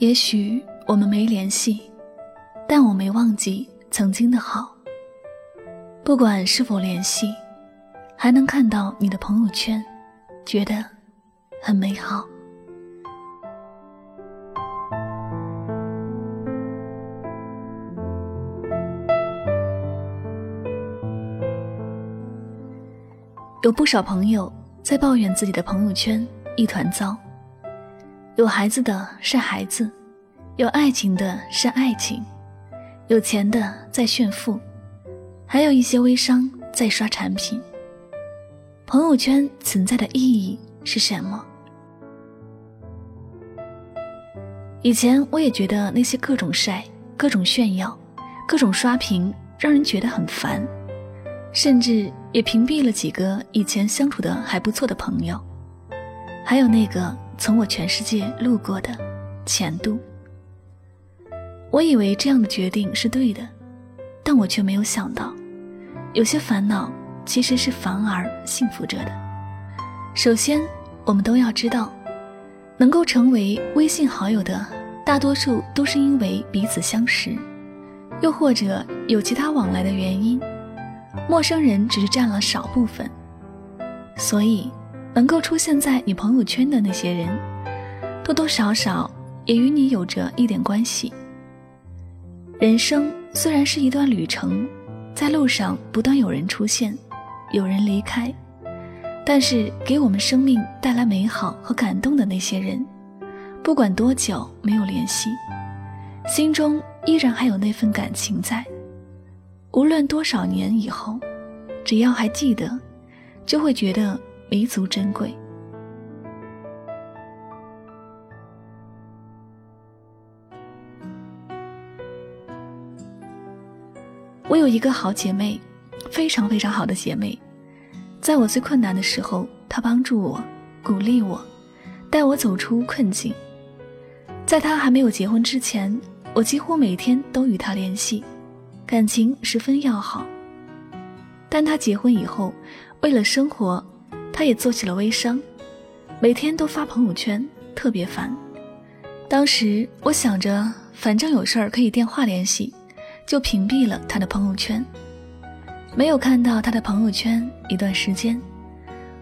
也许我们没联系，但我没忘记曾经的好。不管是否联系，还能看到你的朋友圈，觉得很美好。有不少朋友在抱怨自己的朋友圈一团糟，有孩子的晒孩子，有爱情的晒爱情，有钱的在炫富，还有一些微商在刷产品。朋友圈存在的意义是什么？以前我也觉得那些各种晒、各种炫耀、各种刷屏，让人觉得很烦。甚至也屏蔽了几个以前相处的还不错的朋友，还有那个从我全世界路过的前度。我以为这样的决定是对的，但我却没有想到，有些烦恼其实是反而幸福着的。首先，我们都要知道，能够成为微信好友的大多数都是因为彼此相识，又或者有其他往来的原因。陌生人只是占了少部分，所以能够出现在你朋友圈的那些人，多多少少也与你有着一点关系。人生虽然是一段旅程，在路上不断有人出现，有人离开，但是给我们生命带来美好和感动的那些人，不管多久没有联系，心中依然还有那份感情在。无论多少年以后，只要还记得，就会觉得弥足珍贵。我有一个好姐妹，非常非常好的姐妹，在我最困难的时候，她帮助我，鼓励我，带我走出困境。在她还没有结婚之前，我几乎每天都与她联系。感情十分要好，但她结婚以后，为了生活，他也做起了微商，每天都发朋友圈，特别烦。当时我想着，反正有事儿可以电话联系，就屏蔽了他的朋友圈，没有看到他的朋友圈一段时间。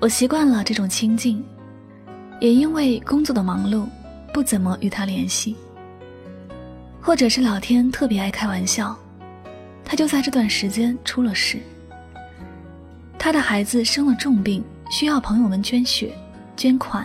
我习惯了这种清静，也因为工作的忙碌，不怎么与他联系，或者是老天特别爱开玩笑。他就在这段时间出了事，他的孩子生了重病，需要朋友们捐血、捐款，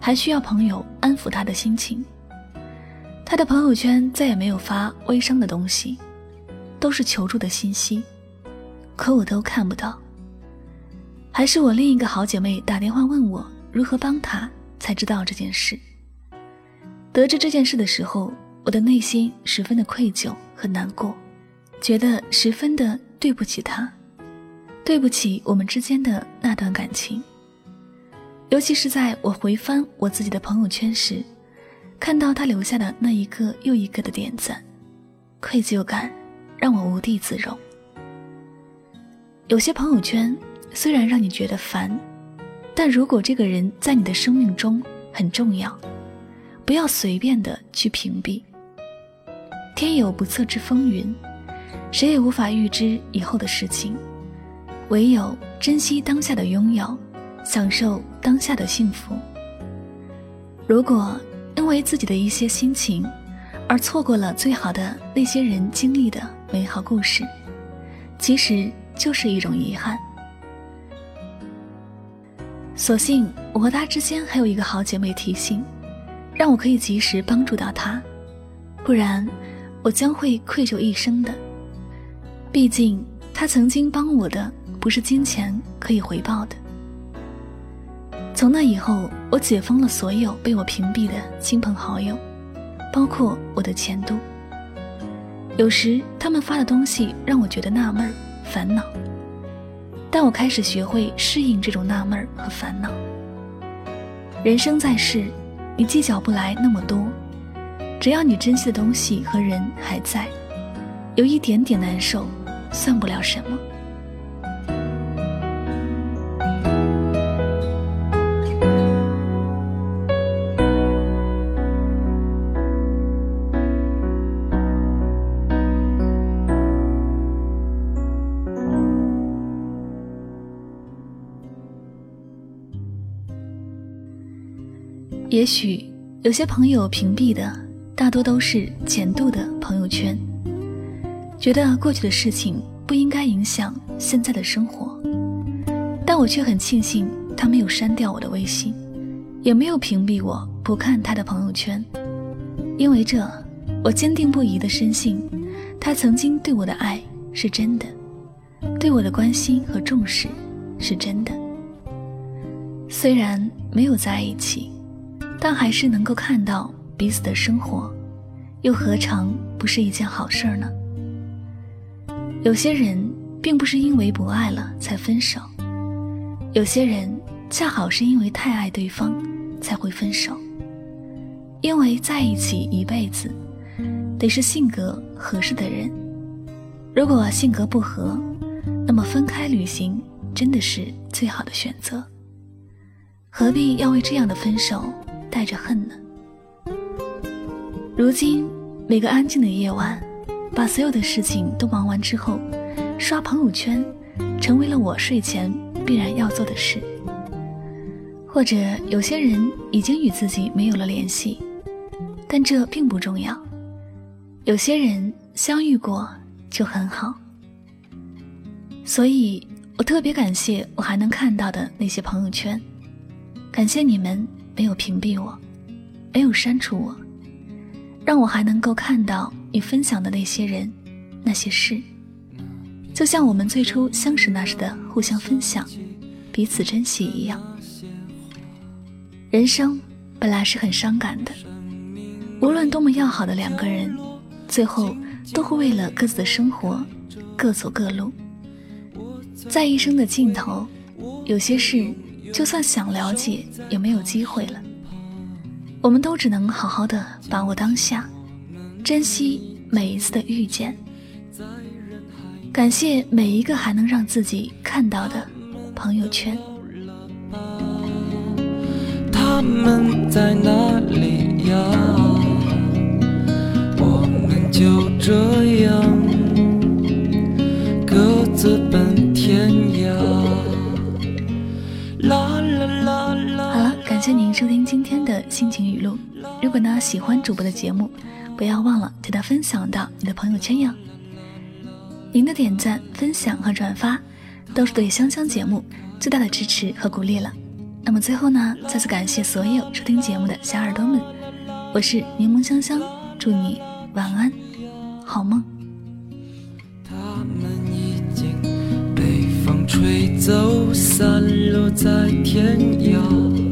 还需要朋友安抚他的心情。他的朋友圈再也没有发微商的东西，都是求助的信息，可我都看不到。还是我另一个好姐妹打电话问我如何帮他，才知道这件事。得知这件事的时候，我的内心十分的愧疚和难过。觉得十分的对不起他，对不起我们之间的那段感情。尤其是在我回翻我自己的朋友圈时，看到他留下的那一个又一个的点赞，愧疚感让我无地自容。有些朋友圈虽然让你觉得烦，但如果这个人在你的生命中很重要，不要随便的去屏蔽。天有不测之风云。谁也无法预知以后的事情，唯有珍惜当下的拥有，享受当下的幸福。如果因为自己的一些心情，而错过了最好的那些人经历的美好故事，其实就是一种遗憾。所幸我和她之间还有一个好姐妹提醒，让我可以及时帮助到她，不然我将会愧疚一生的。毕竟，他曾经帮我的不是金钱可以回报的。从那以后，我解封了所有被我屏蔽的亲朋好友，包括我的前度。有时他们发的东西让我觉得纳闷、烦恼，但我开始学会适应这种纳闷和烦恼。人生在世，你计较不来那么多，只要你珍惜的东西和人还在，有一点点难受。算不了什么。也许有些朋友屏蔽的大多都是浅度的朋友圈，觉得过去的事情不应该影响现在的生活，但我却很庆幸他没有删掉我的微信，也没有屏蔽我不看他的朋友圈，因为这，我坚定不移的深信，他曾经对我的爱是真的，对我的关心和重视是真的，虽然没有在一起。但还是能够看到彼此的生活，又何尝不是一件好事儿呢？有些人并不是因为不爱了才分手，有些人恰好是因为太爱对方才会分手。因为在一起一辈子，得是性格合适的人。如果性格不合，那么分开旅行真的是最好的选择。何必要为这样的分手？带着恨呢。如今每个安静的夜晚，把所有的事情都忙完之后，刷朋友圈，成为了我睡前必然要做的事。或者有些人已经与自己没有了联系，但这并不重要。有些人相遇过就很好。所以我特别感谢我还能看到的那些朋友圈，感谢你们。没有屏蔽我，没有删除我，让我还能够看到你分享的那些人、那些事，就像我们最初相识那时的互相分享、彼此珍惜一样。人生本来是很伤感的，无论多么要好的两个人，最后都会为了各自的生活各走各路。在一生的尽头，有些事。就算想了解，也没有机会了。我们都只能好好的把握当下，珍惜每一次的遇见，感谢每一个还能让自己看到的朋友圈。他们在哪里呀？我们就这样谢您收听今天的心情语录。如果呢喜欢主播的节目，不要忘了将它分享到你的朋友圈哟。您的点赞、分享和转发，都是对香香节目最大的支持和鼓励了。那么最后呢，再次感谢所有收听节目的小耳朵们，我是柠檬香香，祝你晚安，好梦。吹走，散落在天涯。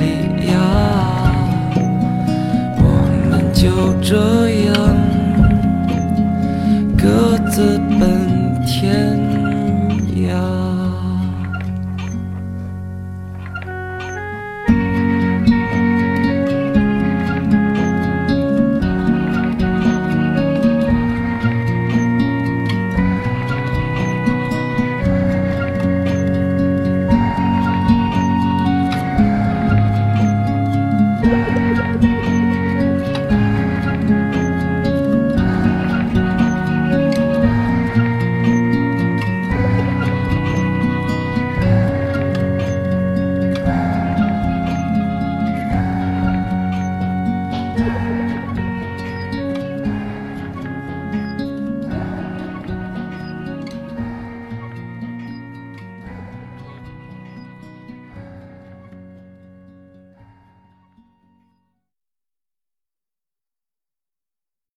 里呀？我们就这